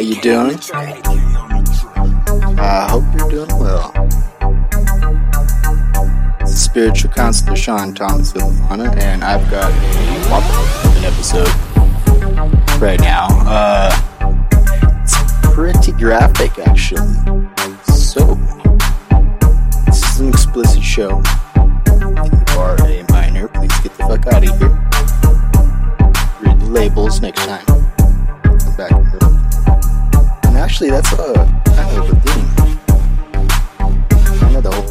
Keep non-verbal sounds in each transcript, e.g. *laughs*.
you doing? I hope you're doing well. Spiritual counselor Sean Thomas Villamana, and I've got an episode right now. Uh, it's pretty graphic, actually. So, this is an explicit show. If you are a minor, please get the fuck out of here. Read the labels next time. Actually, that's a kind of a theme. Kind of the whole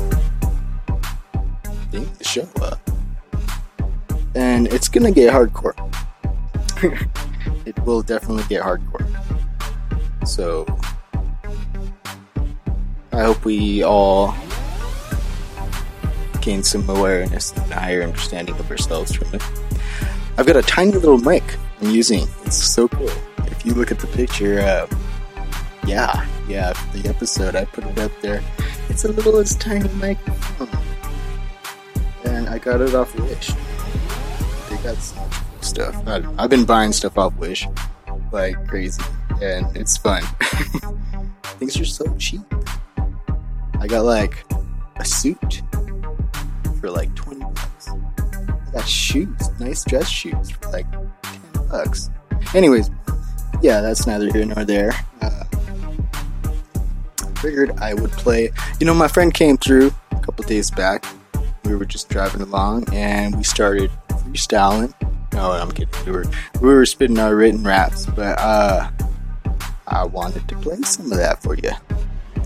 thing, the show. Uh, and it's gonna get hardcore. *laughs* it will definitely get hardcore. So, I hope we all gain some awareness and higher understanding of ourselves from it. I've got a tiny little mic I'm using. It's so cool. If you look at the picture, uh, yeah, yeah, the episode, I put it up there. It's a little, it's tiny microphone. And I got it off Wish. They got so much cool stuff. I, I've been buying stuff off Wish like crazy, and it's fun. *laughs* Things are so cheap. I got like a suit for like 20 bucks. I got shoes, nice dress shoes for like 10 bucks. Anyways, yeah, that's neither here nor there. Uh, figured I would play. You know, my friend came through a couple days back. We were just driving along and we started freestyling. No, I'm kidding. We were we were spitting our written raps, but uh, I wanted to play some of that for you.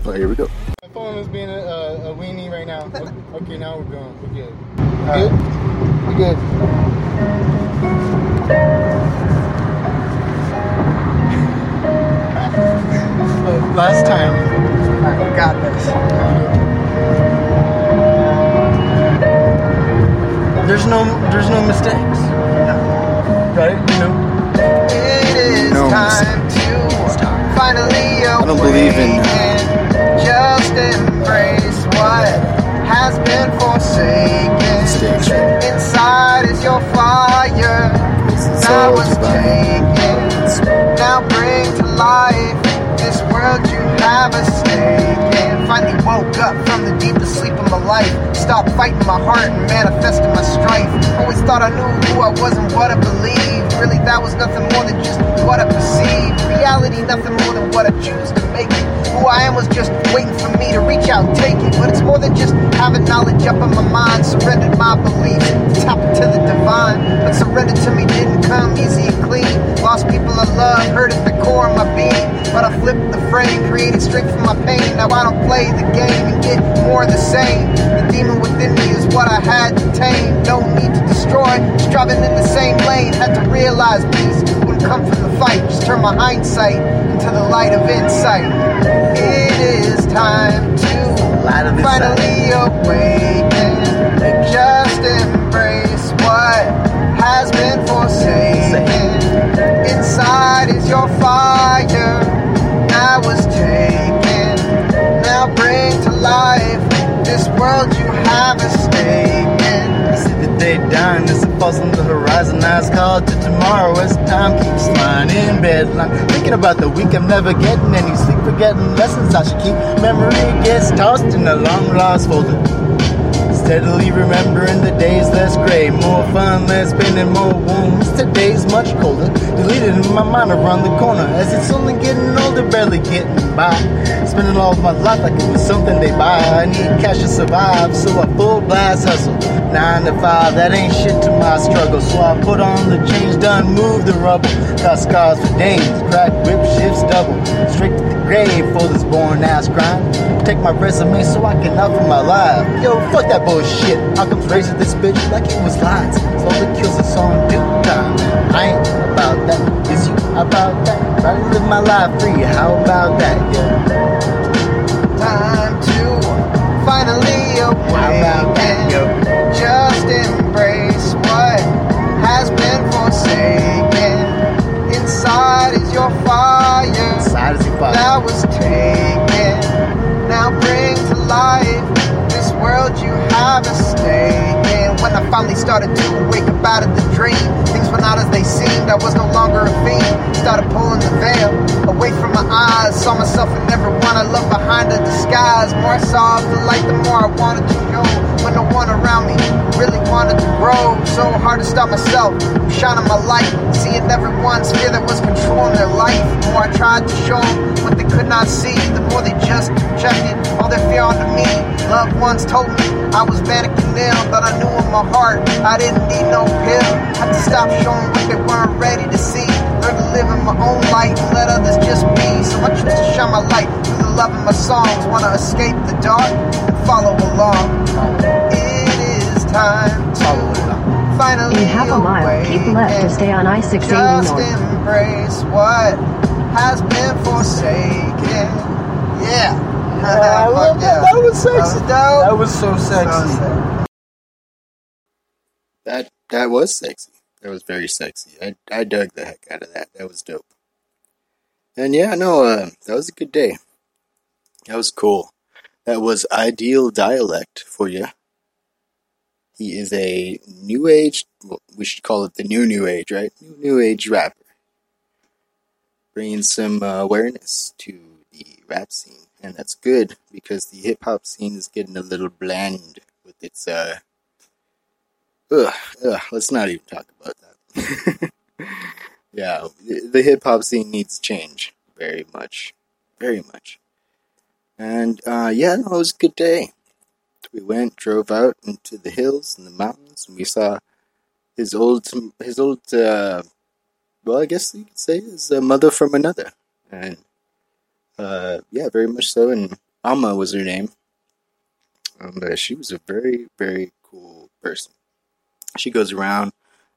Well, here we go. My phone is being a, a, a weenie right now. *laughs* Okay, now we're going. We're good. Alright. Good? We good. Uh, last time. Got this. There's no there's no mistakes. Right? You know? It is No, time to finally I don't believe in, just embrace what has been forsaken. Mistakes. Inside is your fire. It's Now all it's about- taken. Now bring to life this world you have a stake in. Finally woke up from the deepest sleep of my life. Stopped fighting my heart and manifesting my strife. Always thought I knew who I was and what I believed. Really, that was nothing more than just what I perceived. Reality, nothing more than what I choose to make. Who I am was just waiting for me to reach out and take it. But it's more than just having knowledge up in my mind. Surrendered my beliefs to tap into the divine. But surrender to me didn't come easy and clean. Lost people I love, hurt at the core of my being. But I flipped the frame, created strength from my pain. Now I don't play the game and get more of the same. The demon within me is what I had to tame. No need to destroy, just driving in the same lane. Had to realize peace wouldn't come from the fight. Just turn my hindsight into the light of insight. It is time to Light of insight. finally awaken. Just embrace what has been forsaken. Inside is your fire. Eyes called to tomorrow as time keeps flying in bed. I'm thinking about the week I'm never getting any sleep, forgetting lessons I should keep. Memory gets tossed in a long lost folder. Steadily remembering the days less gray, more fun, less spinning, more wounds. Today's much colder, deleted in my mind around the corner. As it's only getting older, barely getting by. Spending all of my life like it was something they buy. I need cash to survive, so I full blast hustle. Nine to five, that ain't shit to my struggle. So I put on the change, done, move the rubble. Got scars for days, crack whip shifts double. Straight to the grave for this born ass crime. Take my resume so I can offer my life. Yo, fuck that bullshit. How comes raising this bitch like it was lies? Slowly kills us on due time. I ain't about that. Is you about that? Try to live my life free. How about that? Yeah. Time to finally How about that? Yo. Started to wake up out of the dream. Things were not as they seemed, I was no longer a fiend. Started pulling the veil away from my eyes. Saw myself in everyone I loved behind a disguise. More I saw of the light, the more I wanted to know. When no one around me really wanted to grow. So hard to stop myself shining my light. Seeing everyone's fear that was controlling their life. The more I tried to show them what they could not see, the more they just projected all their fear onto me. Loved ones told me I was mannequin ill, but I knew in my heart I didn't need no pill. Had to stop showing what they weren't ready to see. Learn to live in my own light and let others just be. So I choose to shine my light through the love in my songs. Wanna escape the dark and follow along. It is time to finally In half a mile, keep left to stay on I-680 Just north. embrace what has been forsaken. Yeah. I love that. That was sexy. dope. That was so sexy. So That that was sexy. That was very sexy. I I dug the heck out of that. That was dope. And yeah, no, uh, that was a good day. That was cool. That was ideal dialect for you. He is a new age. Well, we should call it the new new age, right? New new age rapper, bringing some uh, awareness to the rap scene, and that's good because the hip hop scene is getting a little bland with its uh, Ugh, ugh, let's not even talk about that. *laughs* yeah, the, hip hop scene needs change very much, very much. And uh, yeah, no, it was a good day. We went, drove out into the hills and the mountains, and we saw his old, his old, uh, well, I guess you could say his uh, mother from another, and uh, yeah, very much so. And Amma was her name. Um, she was a very, very cool person she goes around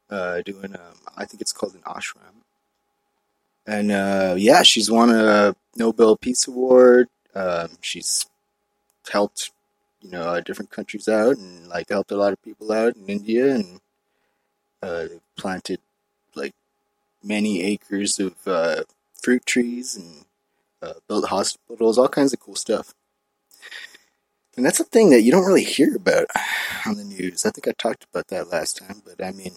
uh, doing um, I think it's called an ashram, and uh, yeah, she's won a Nobel Peace Award. Um, she's helped you know uh, different countries out and like helped a lot of people out in India and uh, planted like many acres of uh, fruit trees and uh, built hospitals, all kinds of cool stuff. And that's a thing that you don't really hear about on the news. I think I talked about that last time, but I mean,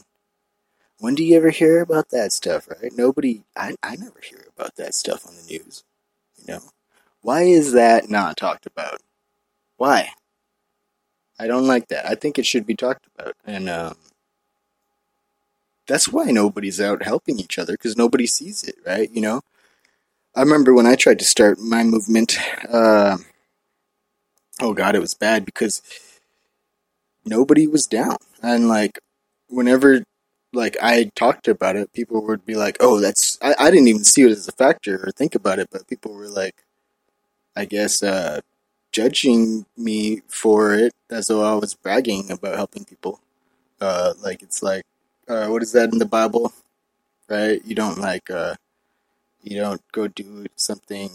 when do you ever hear about that stuff, right? Nobody, I, I never hear about that stuff on the news, you know? Why is that not talked about? Why? I don't like that. I think it should be talked about. And, um, that's why nobody's out helping each other, because nobody sees it, right? You know? I remember when I tried to start my movement, uh, oh god, it was bad because nobody was down. And like whenever like I talked about it, people would be like, "Oh, that's." I, I didn't even see it as a factor or think about it, but people were like, I guess, uh, judging me for it as though I was bragging about helping people. Uh, like it's like, uh, what is that in the Bible? Right? You don't like, uh, you don't go do something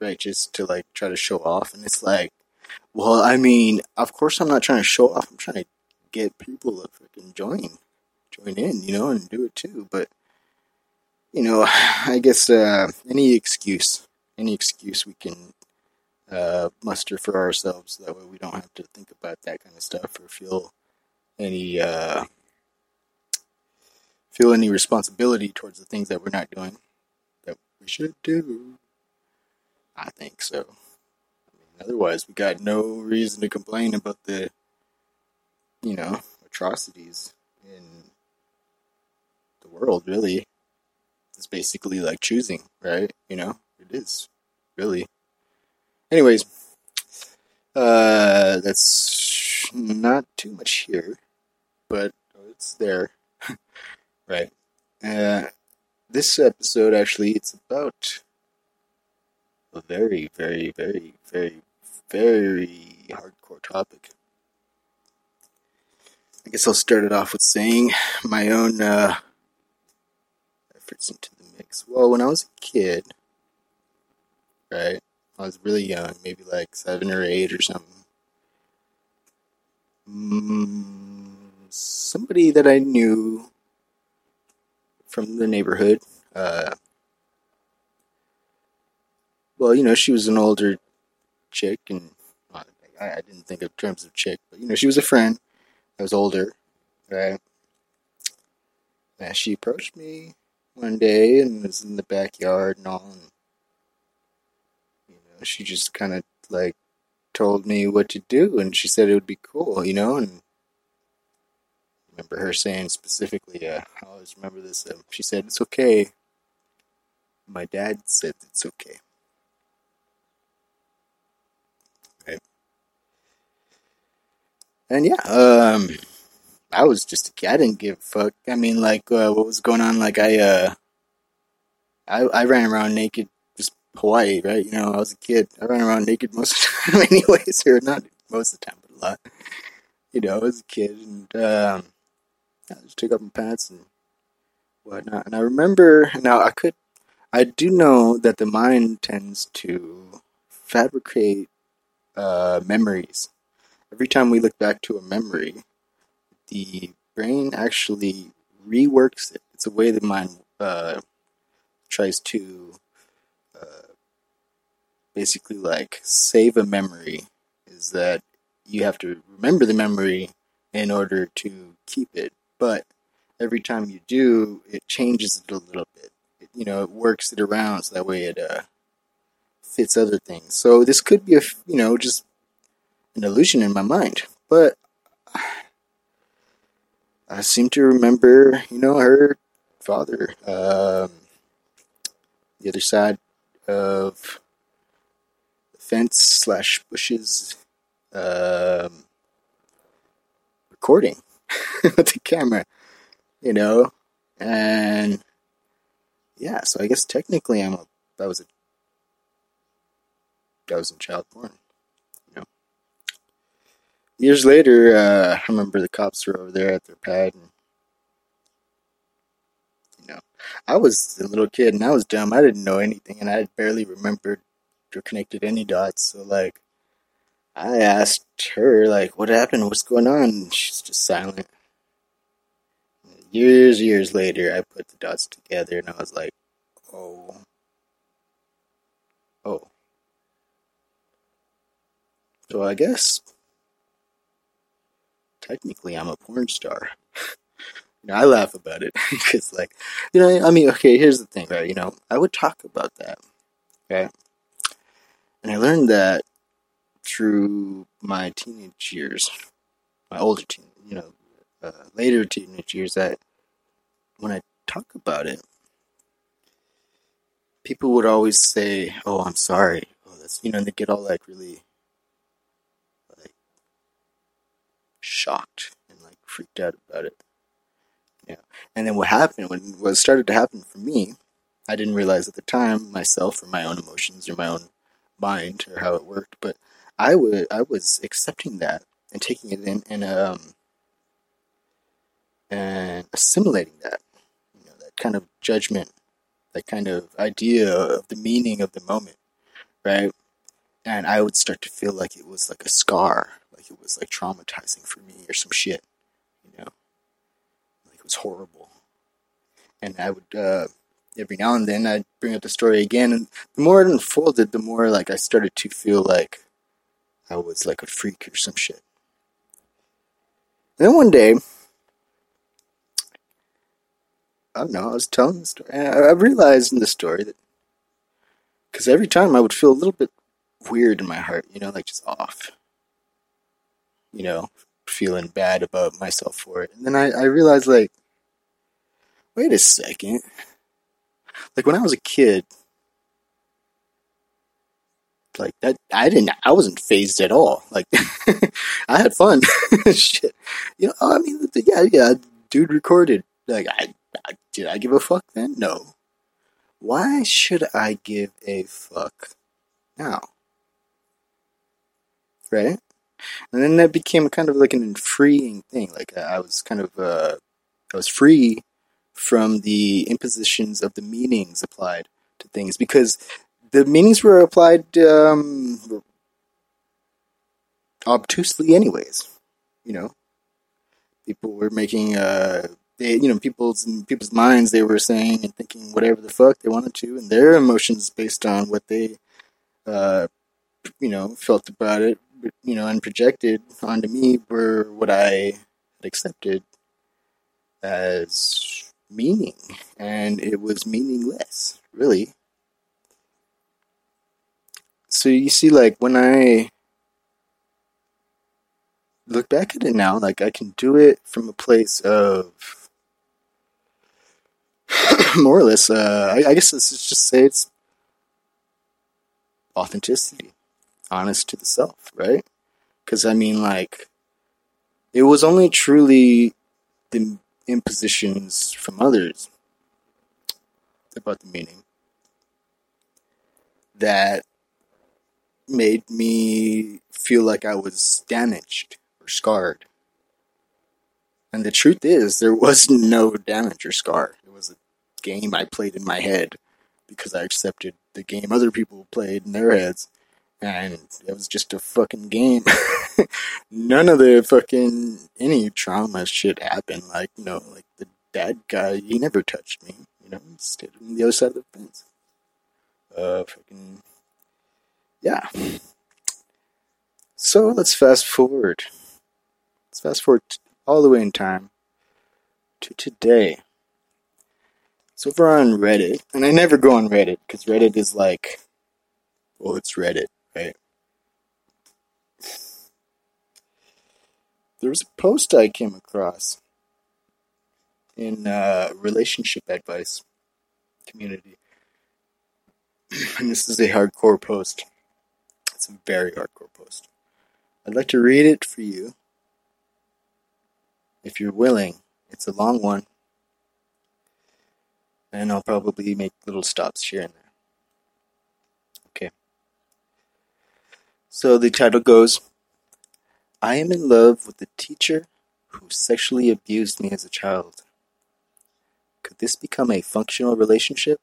righteous to like try to show off, and it's like. Well, I mean, of course, I'm not trying to show off. I'm trying to get people to freaking join, join in, you know, and do it too. But you know, *sighs* I guess uh, any excuse, any excuse we can uh, muster for ourselves, that way we don't have to think about that kind of stuff or feel any uh, feel any responsibility towards the things that we're not doing should do. I think so. Otherwise, we got no reason to complain about the, you know, atrocities in the world, really. It's basically like choosing, right? You know, it is, really. Anyways, uh, that's not too much here, but it's there, *laughs* right? Uh, this episode, actually, it's about a very, very, very, very, very hardcore topic. I guess I'll start it off with saying my own uh, efforts into the mix. Well, when I was a kid, right, I was really young, maybe like seven or eight or something. Mm, somebody that I knew from the neighborhood, uh, well, you know, she was an older chick, and I, I didn't think of terms of chick, but you know, she was a friend. I was older, right? And she approached me one day and was in the backyard and all, and you know, she just kind of like told me what to do, and she said it would be cool, you know, and remember her saying specifically, uh, I always remember this. Um, she said, "It's okay." My dad said it's okay. Right. And yeah, um, I was just a kid. I didn't give a fuck. I mean, like, uh, what was going on? Like, I, uh, I, I ran around naked, just Hawaii, right? You know, I was a kid. I ran around naked most of the *laughs* time, anyways, or not most of the time, but a lot. You know, I was a kid, and um, I just took off my pants and whatnot. And I remember now, I could, I do know that the mind tends to fabricate uh, memories. Every time we look back to a memory, the brain actually reworks it. It's a way the mind uh, tries to uh, basically like save a memory. Is that you have to remember the memory in order to keep it, but every time you do, it changes it a little bit. It, you know, it works it around so that way it uh, fits other things. So this could be a you know just an illusion in my mind, but *sighs* I seem to remember, you know, her father, um, the other side of the fence slash bushes, um, recording *laughs* with the camera, you know, and yeah, so I guess technically I'm a, that was a, that was in child porn you know? years later, uh, I remember the cops were over there at their pad, and you know, I was a little kid and I was dumb. I didn't know anything, and I barely remembered or connected any dots. So like, I asked her like, "What happened? What's going on?" She's just silent. Years, years later, I put the dots together, and I was like, "Oh, oh." So I guess technically I'm a porn star. *laughs* you know, I laugh about it *laughs* because, like, you know, I mean, okay, here's the thing, right? You know, I would talk about that, okay, and I learned that through my teenage years, my older teen, you know, uh, later teenage years, that when I talk about it, people would always say, "Oh, I'm sorry." Oh, that's you know, and they get all like really like shocked and like freaked out about it. Yeah. And then what happened when what started to happen for me, I didn't realize at the time myself or my own emotions or my own mind or how it worked, but I would I was accepting that and taking it in and um and assimilating that. You know, that kind of judgment, that kind of idea of the meaning of the moment, right? And I would start to feel like it was like a scar like it was like traumatizing for me or some shit, you know, like it was horrible. And I would uh, every now and then I'd bring up the story again, and the more it unfolded, the more like I started to feel like I was like a freak or some shit. And then one day, I don't know, I was telling the story, I realized in the story that because every time I would feel a little bit weird in my heart, you know, like just off you know, feeling bad about myself for it. And then I, I realized, like, wait a second. Like, when I was a kid, like that, I didn't, I wasn't phased at all. Like, *laughs* I had fun. *laughs* Shit. You know, I mean, yeah, yeah, dude recorded. Like, I, I, did I give a fuck then? No. Why should I give a fuck now? Right? and then that became kind of like an freeing thing. Like I was kind of uh, I was free from the impositions of the meanings applied to things because the meanings were applied um, obtusely, anyways. You know, people were making uh, they, you know, people's people's minds they were saying and thinking whatever the fuck they wanted to, and their emotions based on what they, uh, you know, felt about it you know, and projected onto me were what I had accepted as meaning, and it was meaningless, really. So you see, like, when I look back at it now, like, I can do it from a place of *clears throat* more or less, uh, I, I guess let's just say it's authenticity, honest to the self, right? Because I mean, like, it was only truly the impositions from others about the meaning that made me feel like I was damaged or scarred. And the truth is, there was *laughs* no damage or scar. It was a game I played in my head because I accepted the game other people played in their heads. And it was just a fucking game. *laughs* None of the fucking any trauma shit happened. Like, know, like the dad guy, he never touched me. You know, he stayed on the other side of the fence. Uh, fucking, yeah. So let's fast forward. Let's fast forward all the way in time to today. It's over on Reddit, and I never go on Reddit because Reddit is like, well, it's Reddit, right? There was a post I came across in uh, relationship advice community, *clears throat* and this is a hardcore post. Very hardcore post. I'd like to read it for you, if you're willing. It's a long one and I'll probably make little stops here and there. Okay. So the title goes I am in love with the teacher who sexually abused me as a child. Could this become a functional relationship?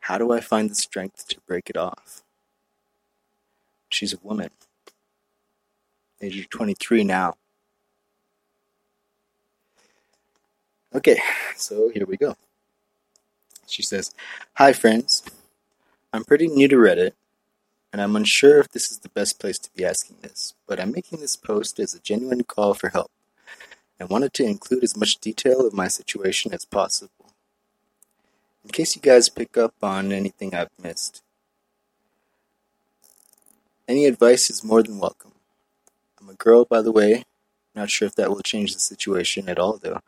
How do I find the strength to break it off? She's a woman, age of 23 now. Okay, so here we go. She says, Hi, friends. I'm pretty new to Reddit, and I'm unsure if this is the best place to be asking this, but I'm making this post as a genuine call for help and wanted to include as much detail of my situation as possible. In case you guys pick up on anything I've missed, any advice is more than welcome. I'm a girl, by the way. Not sure if that will change the situation at all, though.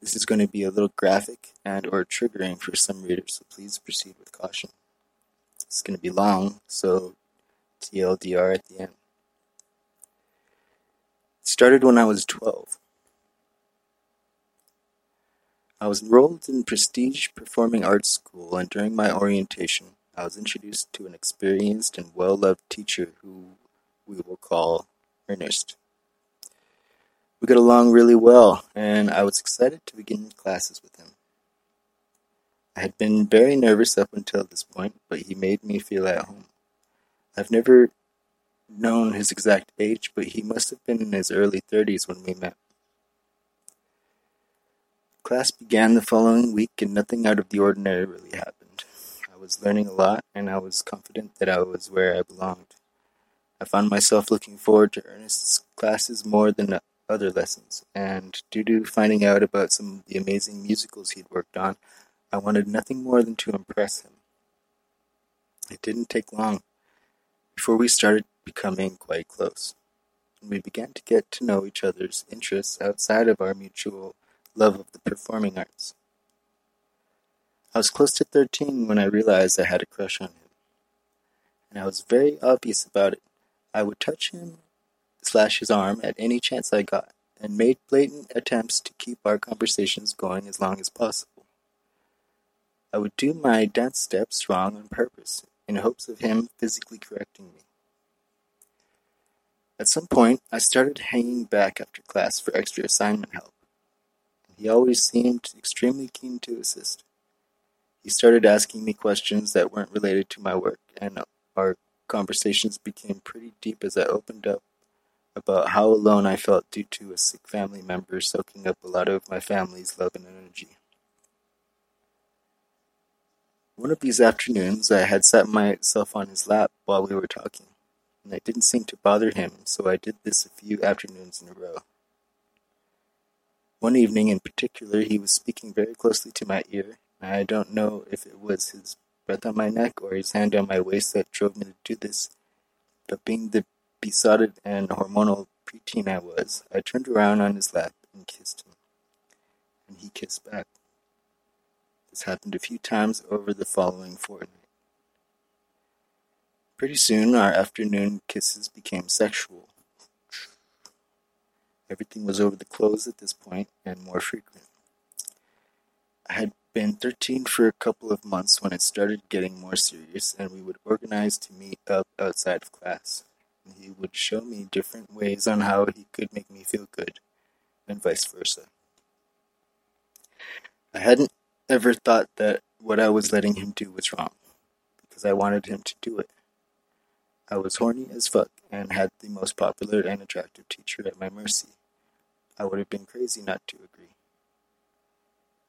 This is going to be a little graphic and or triggering for some readers, so please proceed with caution. It's going to be long, so TLDR at the end. It started when I was 12. I was enrolled in Prestige Performing Arts School, and during my orientation, I was introduced to an experienced and well loved teacher who we will call Ernest. We got along really well, and I was excited to begin classes with him. I had been very nervous up until this point, but he made me feel at home. I've never known his exact age, but he must have been in his early 30s when we met. Class began the following week, and nothing out of the ordinary really happened. Was learning a lot, and I was confident that I was where I belonged. I found myself looking forward to Ernest's classes more than other lessons, and due to finding out about some of the amazing musicals he'd worked on, I wanted nothing more than to impress him. It didn't take long before we started becoming quite close, and we began to get to know each other's interests outside of our mutual love of the performing arts. I was close to 13 when I realized I had a crush on him, and I was very obvious about it. I would touch him slash his arm at any chance I got, and made blatant attempts to keep our conversations going as long as possible. I would do my dance steps wrong on purpose, in hopes of him physically correcting me. At some point, I started hanging back after class for extra assignment help, and he always seemed extremely keen to assist. He started asking me questions that weren't related to my work, and our conversations became pretty deep as I opened up about how alone I felt due to a sick family member soaking up a lot of my family's love and energy. One of these afternoons, I had sat myself on his lap while we were talking, and it didn't seem to bother him, so I did this a few afternoons in a row. One evening in particular, he was speaking very closely to my ear. I don't know if it was his breath on my neck or his hand on my waist that drove me to do this, but being the besotted and hormonal preteen I was, I turned around on his lap and kissed him. And he kissed back. This happened a few times over the following fortnight. Pretty soon, our afternoon kisses became sexual. Everything was over the clothes at this point and more frequent. I had been 13 for a couple of months when it started getting more serious, and we would organize to meet up outside of class. He would show me different ways on how he could make me feel good, and vice versa. I hadn't ever thought that what I was letting him do was wrong, because I wanted him to do it. I was horny as fuck and had the most popular and attractive teacher at my mercy. I would have been crazy not to agree.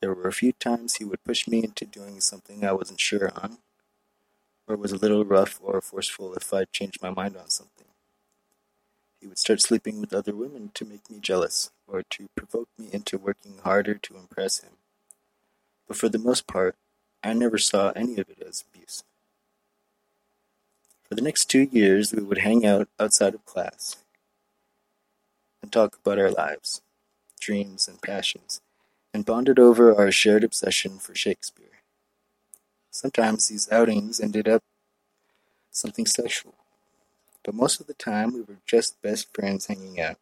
There were a few times he would push me into doing something I wasn't sure on, or was a little rough or forceful if I'd changed my mind on something. He would start sleeping with other women to make me jealous, or to provoke me into working harder to impress him. But for the most part, I never saw any of it as abuse. For the next two years, we would hang out outside of class and talk about our lives, dreams, and passions, and bonded over our shared obsession for Shakespeare. Sometimes these outings ended up something sexual, but most of the time we were just best friends hanging out.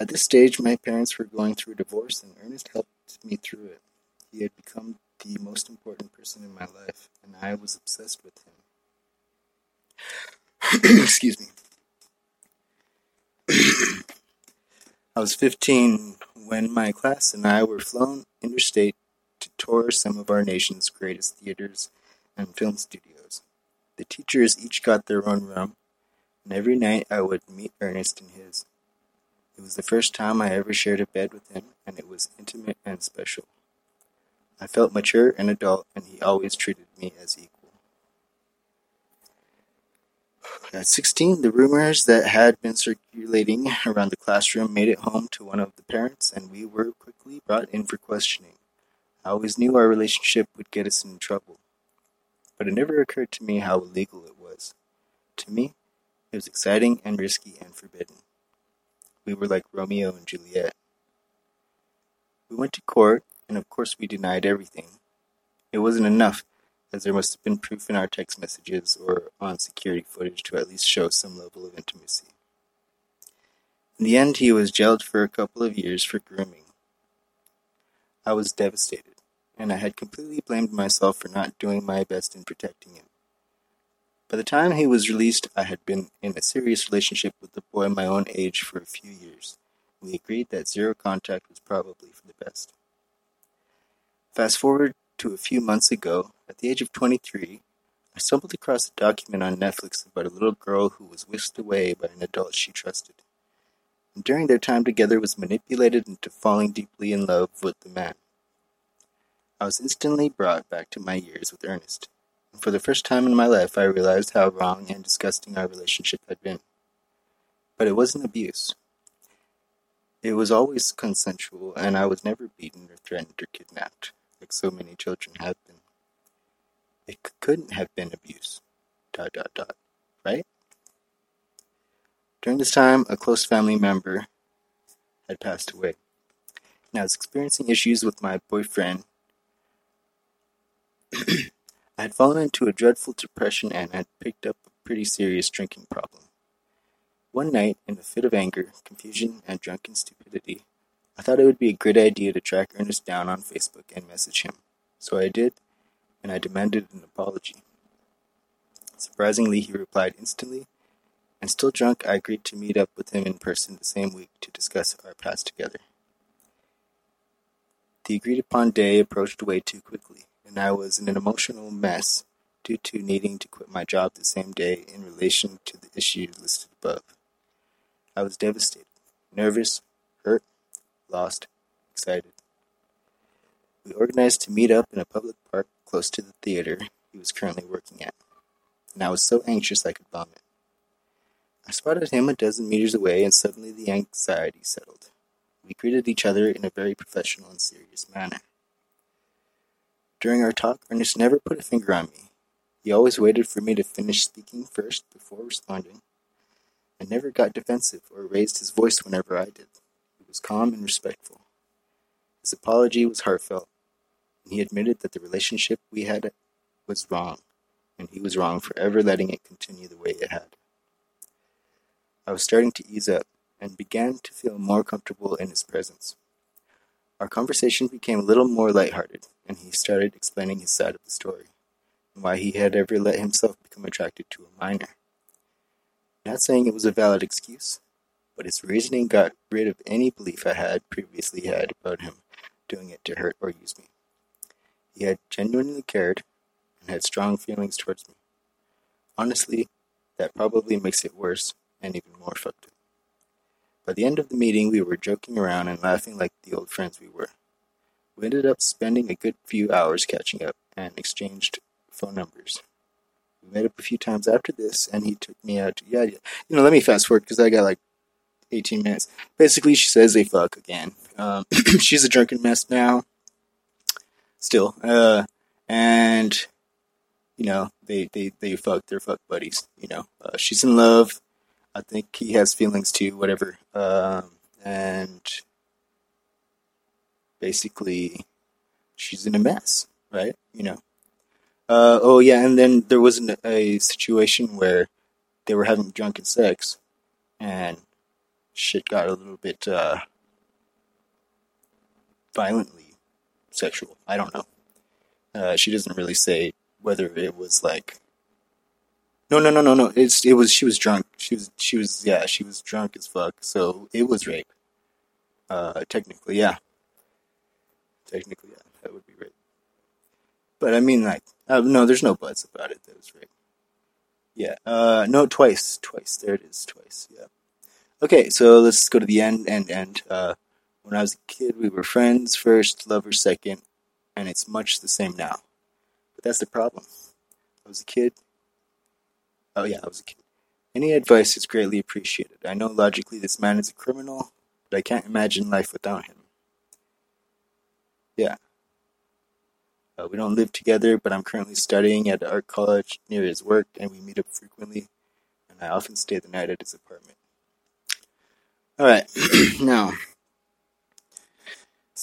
At this stage, my parents were going through a divorce, and Ernest helped me through it. He had become the most important person in my life, and I was obsessed with him. *clears throat* Excuse me. I was 15 when my class and I were flown interstate to tour some of our nation's greatest theaters and film studios. The teachers each got their own room, and every night I would meet Ernest in his. It was the first time I ever shared a bed with him, and it was intimate and special. I felt mature and adult, and he always treated me as equal. At sixteen, the rumors that had been circulating around the classroom made it home to one of the parents, and we were quickly brought in for questioning. I always knew our relationship would get us in trouble, but it never occurred to me how illegal it was. To me, it was exciting and risky and forbidden. We were like Romeo and Juliet. We went to court, and of course we denied everything. It wasn't enough as there must have been proof in our text messages or on security footage to at least show some level of intimacy. In the end, he was jailed for a couple of years for grooming. I was devastated, and I had completely blamed myself for not doing my best in protecting him. By the time he was released, I had been in a serious relationship with a boy my own age for a few years. We agreed that zero contact was probably for the best. Fast forward to a few months ago, at the age of 23, I stumbled across a document on Netflix about a little girl who was whisked away by an adult she trusted, and during their time together was manipulated into falling deeply in love with the man. I was instantly brought back to my years with Ernest, and for the first time in my life I realized how wrong and disgusting our relationship had been. But it wasn't abuse. It was always consensual, and I was never beaten or threatened or kidnapped like so many children have been. It couldn't have been abuse. Dot dot dot. Right? During this time, a close family member had passed away, and I was experiencing issues with my boyfriend. *clears throat* I had fallen into a dreadful depression and had picked up a pretty serious drinking problem. One night, in a fit of anger, confusion, and drunken stupidity, I thought it would be a great idea to track Ernest down on Facebook and message him. So I did, and I demanded an apology. Surprisingly, he replied instantly, and still drunk, I agreed to meet up with him in person the same week to discuss our past together. The agreed upon day approached way too quickly, and I was in an emotional mess due to needing to quit my job the same day in relation to the issue listed above. I was devastated, nervous, hurt, lost, excited. We organized to meet up in a public park close to the theater he was currently working at, and I was so anxious I could vomit. I spotted him a dozen meters away, and suddenly the anxiety settled. We greeted each other in a very professional and serious manner. During our talk, Ernest never put a finger on me. He always waited for me to finish speaking first before responding, and never got defensive or raised his voice whenever I did. He was calm and respectful. His apology was heartfelt, he admitted that the relationship we had was wrong, and he was wrong for ever letting it continue the way it had. I was starting to ease up and began to feel more comfortable in his presence. Our conversation became a little more lighthearted, and he started explaining his side of the story and why he had ever let himself become attracted to a minor. Not saying it was a valid excuse, but his reasoning got rid of any belief I had previously had about him doing it to hurt or use me. He had genuinely cared and had strong feelings towards me. Honestly, that probably makes it worse and even more fucked up. By the end of the meeting, we were joking around and laughing like the old friends we were. We ended up spending a good few hours catching up and exchanged phone numbers. We met up a few times after this, and he took me out to, yeah, yeah. You know, let me fast forward because I got like 18 minutes. Basically, she says they fuck again. Um, *clears throat* she's a drunken mess now, still. Uh, and, you know, they, they, they fuck, they're fuck buddies, you know. Uh, she's in love. I think he has feelings too, whatever. Um, and basically, she's in a mess, right? You know. Uh, oh yeah, and then there was an, a situation where they were having drunken sex, and shit got a little bit uh, violently sexual. I don't know. Uh, she doesn't really say whether it was like no, no, no, no, no. It's it was she was drunk. She was she was yeah she was drunk as fuck. So it was rape. Uh, technically, yeah. Technically, yeah, that would be rape. But I mean, like, uh, no, there's no buts about it. That was rape. Yeah. Uh, no, twice, twice. There it is, twice. Yeah. Okay, so let's go to the end. And end. Uh, when I was a kid, we were friends first, lovers second, and it's much the same now. But that's the problem. I was a kid, Oh yeah, I was a kid. Any advice is greatly appreciated. I know logically this man is a criminal, but I can't imagine life without him. Yeah. Uh, we don't live together, but I'm currently studying at art college near his work, and we meet up frequently, and I often stay the night at his apartment. Alright, *clears throat* now,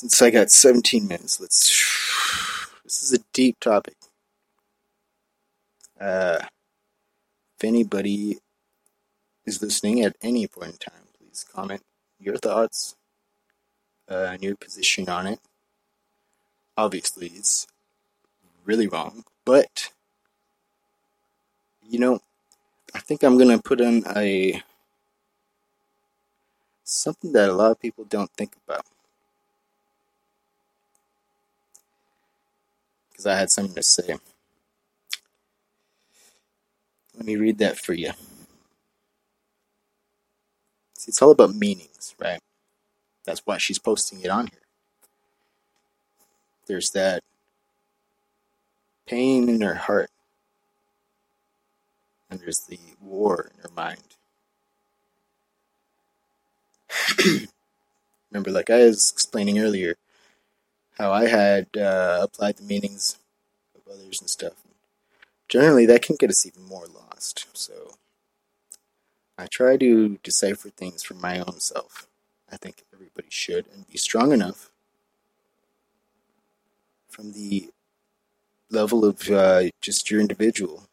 since I got 17 minutes, let's. *sighs* This is a deep topic. Uh, if anybody is listening at any point in time, please comment your thoughts uh, and your position on it. Obviously, it's really wrong, but you know, I think I'm gonna put in a something that a lot of people don't think about. Because I had something to say. Let me read that for you. See, it's all about meanings, right? That's why she's posting it on here. There's that pain in her heart, and there's the war in her mind. *clears throat* Remember, like I was explaining earlier, how I had uh, applied the meanings of others and stuff. Generally, that can get us even more lost. So I try to decipher things for my own self. I think everybody should and be strong enough from the level of uh, just your individual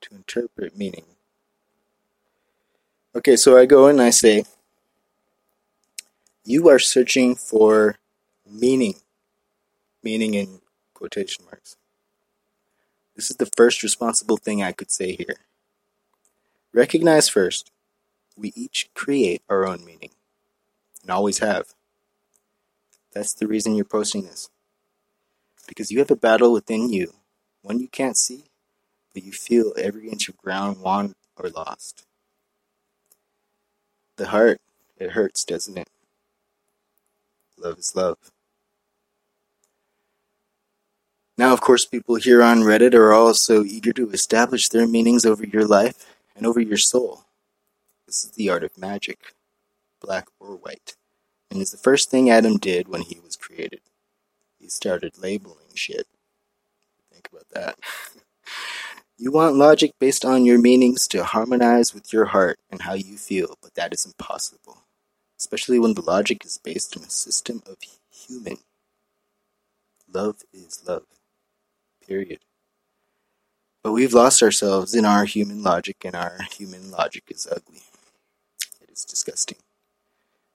to interpret meaning. Okay, so I go and I say, You are searching for meaning, meaning in quotation marks. This is the first responsible thing I could say here. Recognize first, we each create our own meaning, and always have. That's the reason you're posting this. Because you have a battle within you, one you can't see, but you feel every inch of ground won or lost. The heart, it hurts, doesn't it? Love is love. Now, of course, people here on Reddit are also eager to establish their meanings over your life and over your soul. This is the art of magic. black or white, and is the first thing Adam did when he was created. He started labeling shit. Think about that. *laughs* You want logic based on your meanings to harmonize with your heart and how you feel, but that is impossible, especially when the logic is based on a system of human. Love is love. Period. But we've lost ourselves in our human logic, and our human logic is ugly. It is disgusting.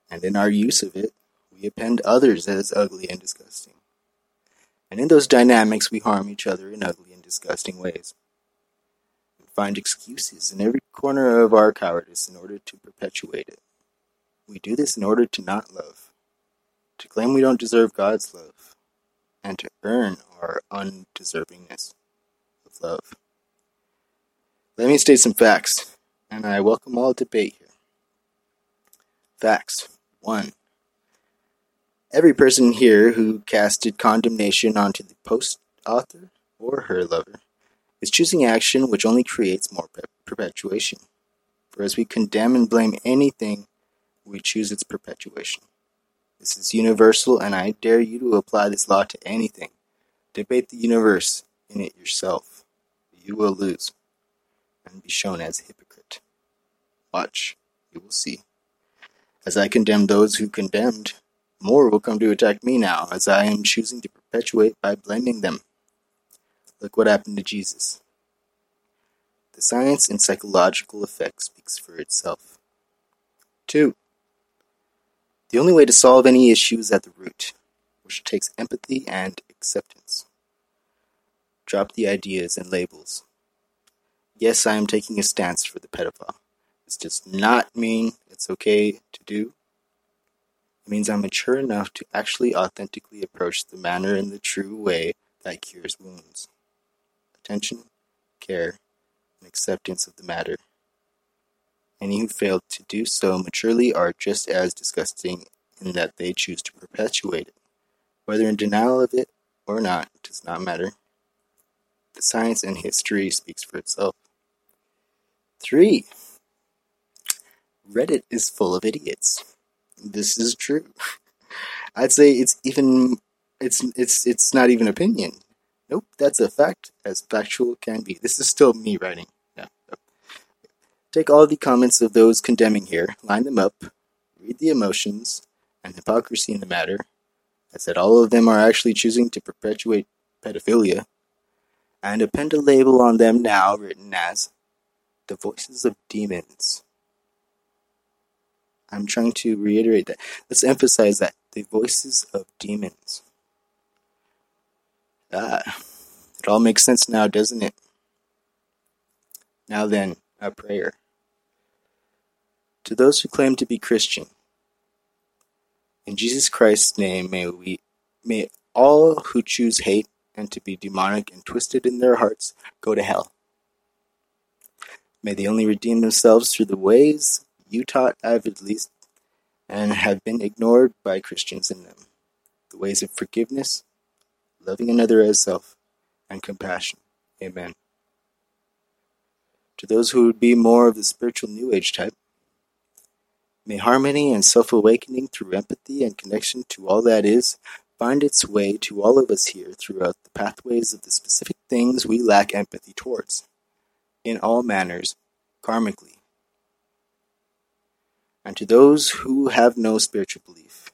And in our use of it, we append others as ugly and disgusting. And in those dynamics, we harm each other in ugly and disgusting ways We find excuses in every corner of our cowardice in order to perpetuate it. We do this in order to not love, to claim we don't deserve God's love, and to earn our undeservingness of love. Let me state some facts, and I welcome all debate here. Facts 1. Every person here who casted condemnation onto the post author or her lover is choosing action which only creates more perpetuation. For as we condemn and blame anything, we choose its perpetuation. This is universal, and I dare you to apply this law to anything. Debate the universe in it yourself. You will lose and be shown as a hypocrite. Watch, you will see. As I condemn those who condemned, more will come to attack me now, as I am choosing to perpetuate by blaming them. Look what happened to Jesus. The science and psychological effect speaks for itself. 2. The only way to solve any issue is at the root, which takes empathy and acceptance. Drop the ideas and labels. Yes, I am taking a stance for the pedophile. This does not mean it's okay to do. It means I'm mature enough to actually authentically approach the matter in the true way that cures wounds attention, care, and acceptance of the matter. Any who fail to do so maturely are just as disgusting in that they choose to perpetuate it. Whether in denial of it or not does not matter. The science and history speaks for itself. 3. Reddit is full of idiots. This is true. *laughs* I'd say it's even it's it's it's not even opinion. Nope, that's a fact, as factual can be. This is still me writing. Take all the comments of those condemning here, line them up, read the emotions and hypocrisy in the matter. I said all of them are actually choosing to perpetuate pedophilia, and append a label on them now written as the voices of demons. I'm trying to reiterate that. Let's emphasize that the voices of demons. Ah, it all makes sense now, doesn't it? Now then, a prayer. To those who claim to be Christian, in Jesus Christ's name, may we, may all who choose hate and to be demonic and twisted in their hearts go to hell. May they only redeem themselves through the ways you taught avidly and have been ignored by Christians in them the ways of forgiveness, loving another as self, and compassion. Amen. To those who would be more of the spiritual New Age type, may harmony and self awakening through empathy and connection to all that is find its way to all of us here throughout the pathways of the specific things we lack empathy towards, in all manners, karmically. And to those who have no spiritual belief,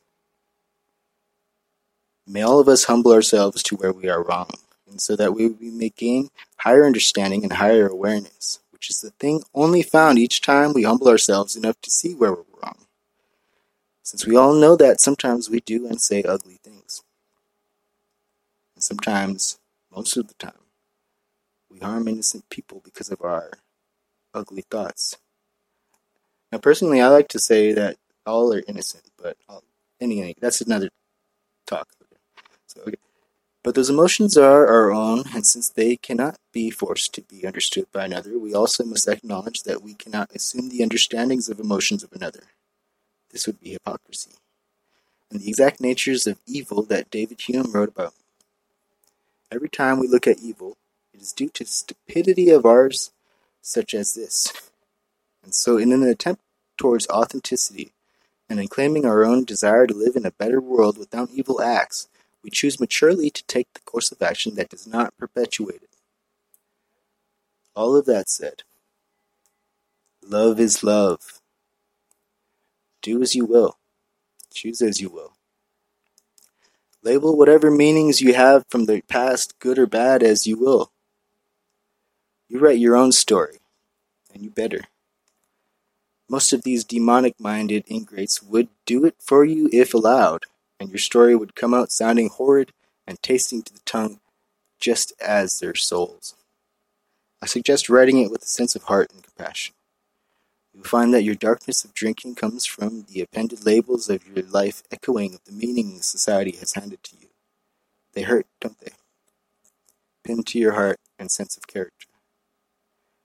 May all of us humble ourselves to where we are wrong, and so that we, we may gain higher understanding and higher awareness, which is the thing only found each time we humble ourselves enough to see where we're wrong. Since we all know that sometimes we do and say ugly things. And sometimes, most of the time, we harm innocent people because of our ugly thoughts. Now, personally, I like to say that all are innocent, but all, anyway, that's another talk. So, okay. But those emotions are our own, and since they cannot be forced to be understood by another, we also must acknowledge that we cannot assume the understandings of emotions of another. This would be hypocrisy. And the exact natures of evil that David Hume wrote about. Every time we look at evil, it is due to stupidity of ours, such as this. And so, in an attempt towards authenticity and in claiming our own desire to live in a better world without evil acts, we choose maturely to take the course of action that does not perpetuate it. All of that said, love is love. Do as you will, choose as you will. Label whatever meanings you have from the past, good or bad, as you will. You write your own story, and you better. Most of these demonic minded ingrates would do it for you if allowed, and your story would come out sounding horrid and tasting to the tongue just as their souls. I suggest writing it with a sense of heart and compassion. You'll find that your darkness of drinking comes from the appended labels of your life echoing of the meaning society has handed to you. They hurt, don't they? Pinned to your heart and sense of character.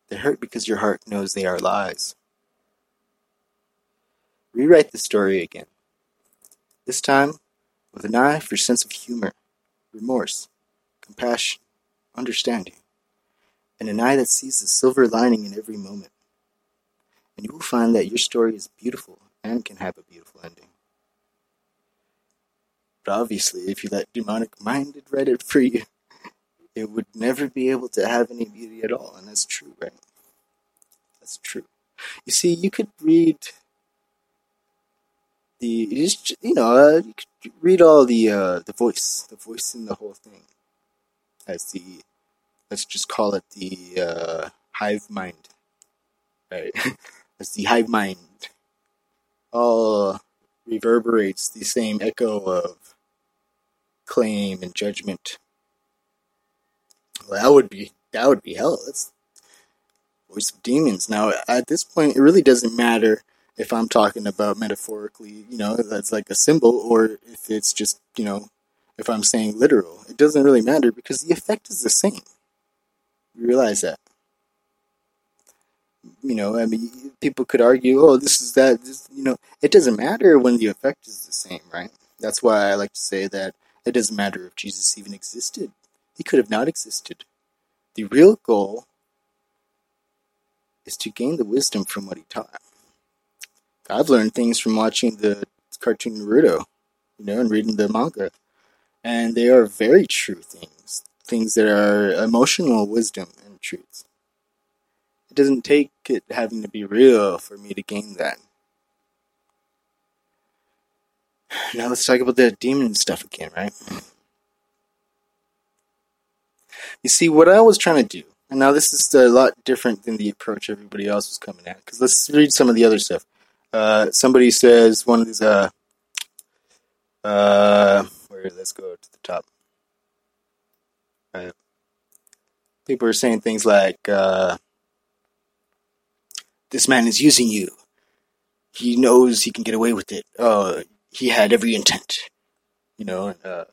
They hurt because your heart knows they are lies. Rewrite the story again. This time with an eye for sense of humor, remorse, compassion, understanding, and an eye that sees the silver lining in every moment. And you will find that your story is beautiful and can have a beautiful ending. But obviously, if you let demonic minded write it for you, it would never be able to have any beauty at all. And that's true, right? That's true. You see, you could read the you just you know uh, you read all the uh, the voice, the voice in the whole thing, as the let's just call it the uh, hive mind, right? *laughs* as the hive mind all reverberates the same echo of claim and judgment. Well, that would be that would be hell. That's voice of demons. Now, at this point, it really doesn't matter if I'm talking about metaphorically, you know, that's like a symbol, or if it's just, you know, if I'm saying literal. It doesn't really matter because the effect is the same. You realize that. You know, I mean, people could argue, oh, this is that, this, you know, it doesn't matter when the effect is the same, right? That's why I like to say that it doesn't matter if Jesus even existed. He could have not existed. The real goal is to gain the wisdom from what he taught. I've learned things from watching the cartoon Naruto, you know, and reading the manga. And they are very true things, things that are emotional wisdom and truths. It doesn't take it having to be real for me to gain that. *sighs* Now let's talk about the demon stuff again, right? You see, what I was trying to do, and now this is a lot different than the approach everybody else was coming at, because let's read some of the other stuff. Uh, somebody says one of these, uh, uh, where, let's go to the top. Right. People are saying things like, uh, this man is using you. He knows he can get away with it. Uh, he had every intent. You know, uh,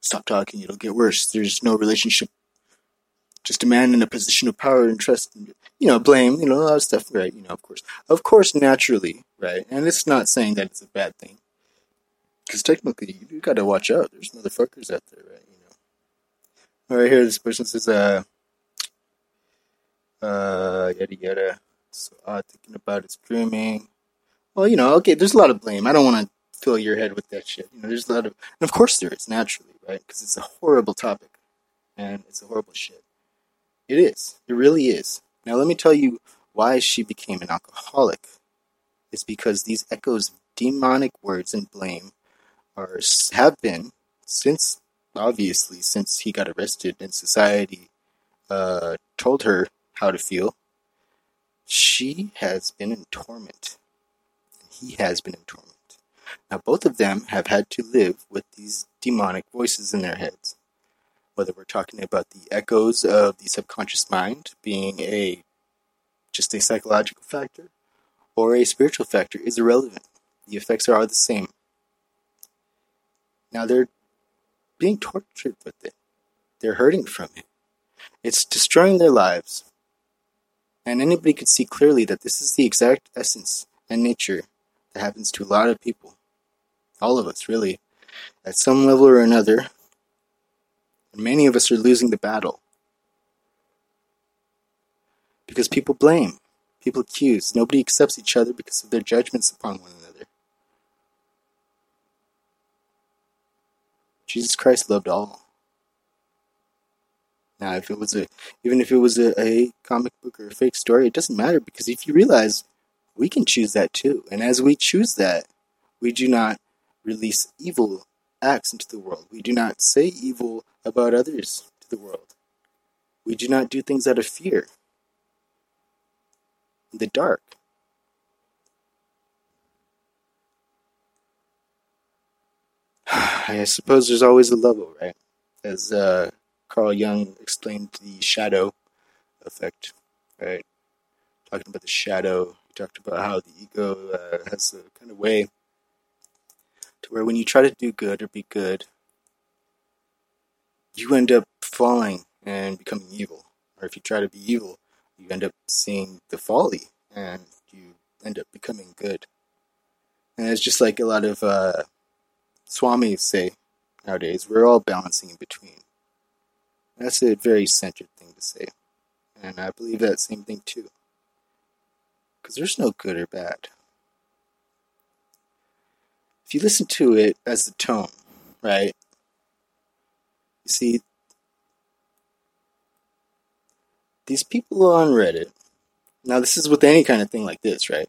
stop talking, it'll get worse. There's no relationship. Just a man in a position of power and trust, and, you know, blame, you know, a lot of stuff, right? You know, of course. Of course, naturally, right? And it's not saying that it's a bad thing. Because technically, you gotta watch out. There's motherfuckers out there, right? You know. Right here, this person says, uh, uh, yada yada. So, uh, thinking about its grooming. Well, you know, okay, there's a lot of blame. I don't want to fill your head with that shit. You know, there's a lot of, and of course there is, naturally, right? Because it's a horrible topic, and it's a horrible shit. It is. It really is. Now, let me tell you why she became an alcoholic. It's because these echoes of demonic words and blame are have been since obviously since he got arrested and society uh, told her how to feel. She has been in torment. He has been in torment. Now, both of them have had to live with these demonic voices in their heads. Whether we're talking about the echoes of the subconscious mind being a just a psychological factor or a spiritual factor is irrelevant. The effects are all the same. Now they're being tortured with it. They're hurting from it. It's destroying their lives. And anybody could see clearly that this is the exact essence and nature that happens to a lot of people. All of us, really. At some level or another. Many of us are losing the battle. Because people blame, people accuse, nobody accepts each other because of their judgments upon one another. Jesus Christ loved all. Now, if it was a, even if it was a, a comic book or a fake story, it doesn't matter because if you realize we can choose that too. And as we choose that, we do not release evil acts into the world. We do not say evil about others to the world. We do not do things out of fear. In the dark. *sighs* I suppose there's always a level, right? As uh, Carl Jung explained the shadow effect, right? Talking about the shadow, he talked about how the ego uh, has a kind of way where when you try to do good or be good, you end up falling and becoming evil. Or if you try to be evil, you end up seeing the folly and you end up becoming good. And it's just like a lot of uh, swamis say nowadays, we're all balancing in between. That's a very centered thing to say. And I believe that same thing too. Because there's no good or bad. You listen to it as the tone, right? You see, these people on Reddit, now this is with any kind of thing like this, right?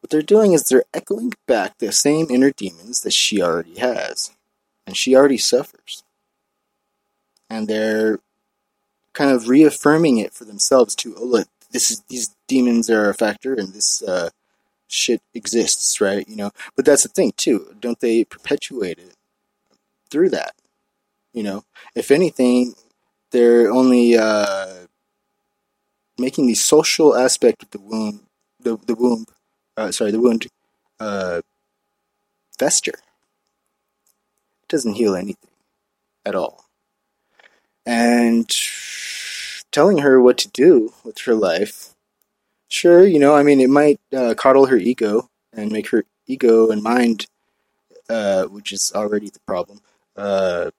What they're doing is they're echoing back the same inner demons that she already has. And she already suffers. And they're kind of reaffirming it for themselves too. Oh look, this is these demons are a factor and this uh, shit exists, right? You know. But that's the thing too. Don't they perpetuate it through that? You know. If anything, they're only uh, making the social aspect of the womb, the the womb, uh, sorry, the wound, uh, fester. It doesn't heal anything at all. And telling her what to do with her life, sure, you know, I mean, it might uh, coddle her ego and make her ego and mind, uh, which is already the problem, uh,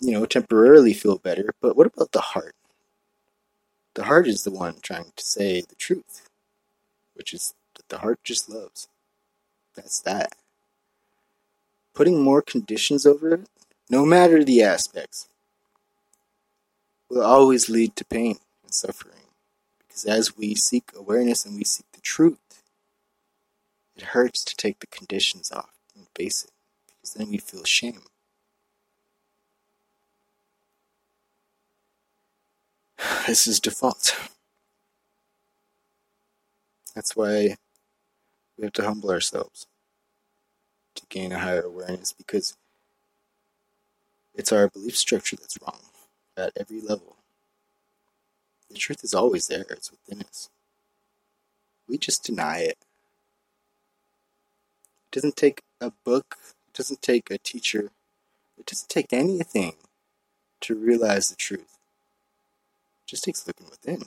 you know, temporarily feel better. But what about the heart? The heart is the one trying to say the truth, which is that the heart just loves. That's that. Putting more conditions over it, no matter the aspects, will always lead to pain and suffering. Because as we seek awareness and we seek the truth, it hurts to take the conditions off and face it, because then we feel shame. *sighs* This is default. That's why we have to humble ourselves to gain a higher awareness because it's our belief structure that's wrong at every level. The truth is always there, it's within us. We just deny it. It doesn't take a book, it doesn't take a teacher, it doesn't take anything to realize the truth. It just takes looking within.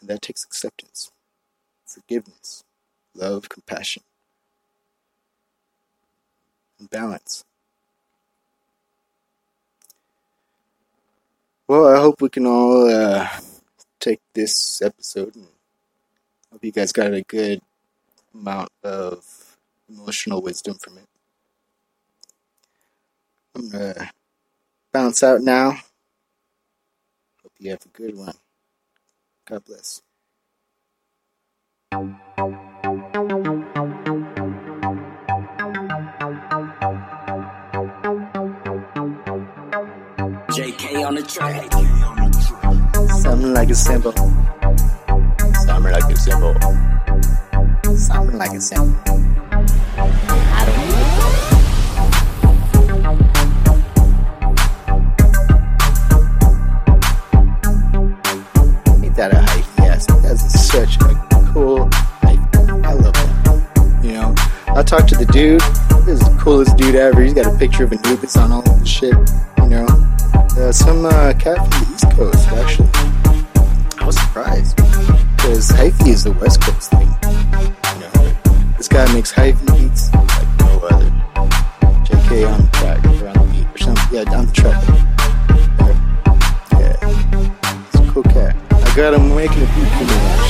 And that takes acceptance, forgiveness, love, compassion, and balance. Well, I hope we can all uh, take this episode and hope you guys got a good amount of emotional wisdom from it. I'm gonna bounce out now. Hope you have a good one. God bless. JK on the track. Something like a symbol. Something like a symbol. Something like a symbol. I don't know. That a hype? Yes, that's such a cool hype. I love that. You know, I talked to the dude. This is the coolest dude ever. He's got a picture of a Anubis on all of the shit. You know, uh, some uh, cat from the East Coast, actually. I was surprised because hyphy is the West Coast thing. You know, this guy makes hyphy beats like no other. JK on the track or on the beat or something. Yeah, on the track. Yeah, yeah. He's a cool cat. I got him making a beat for me.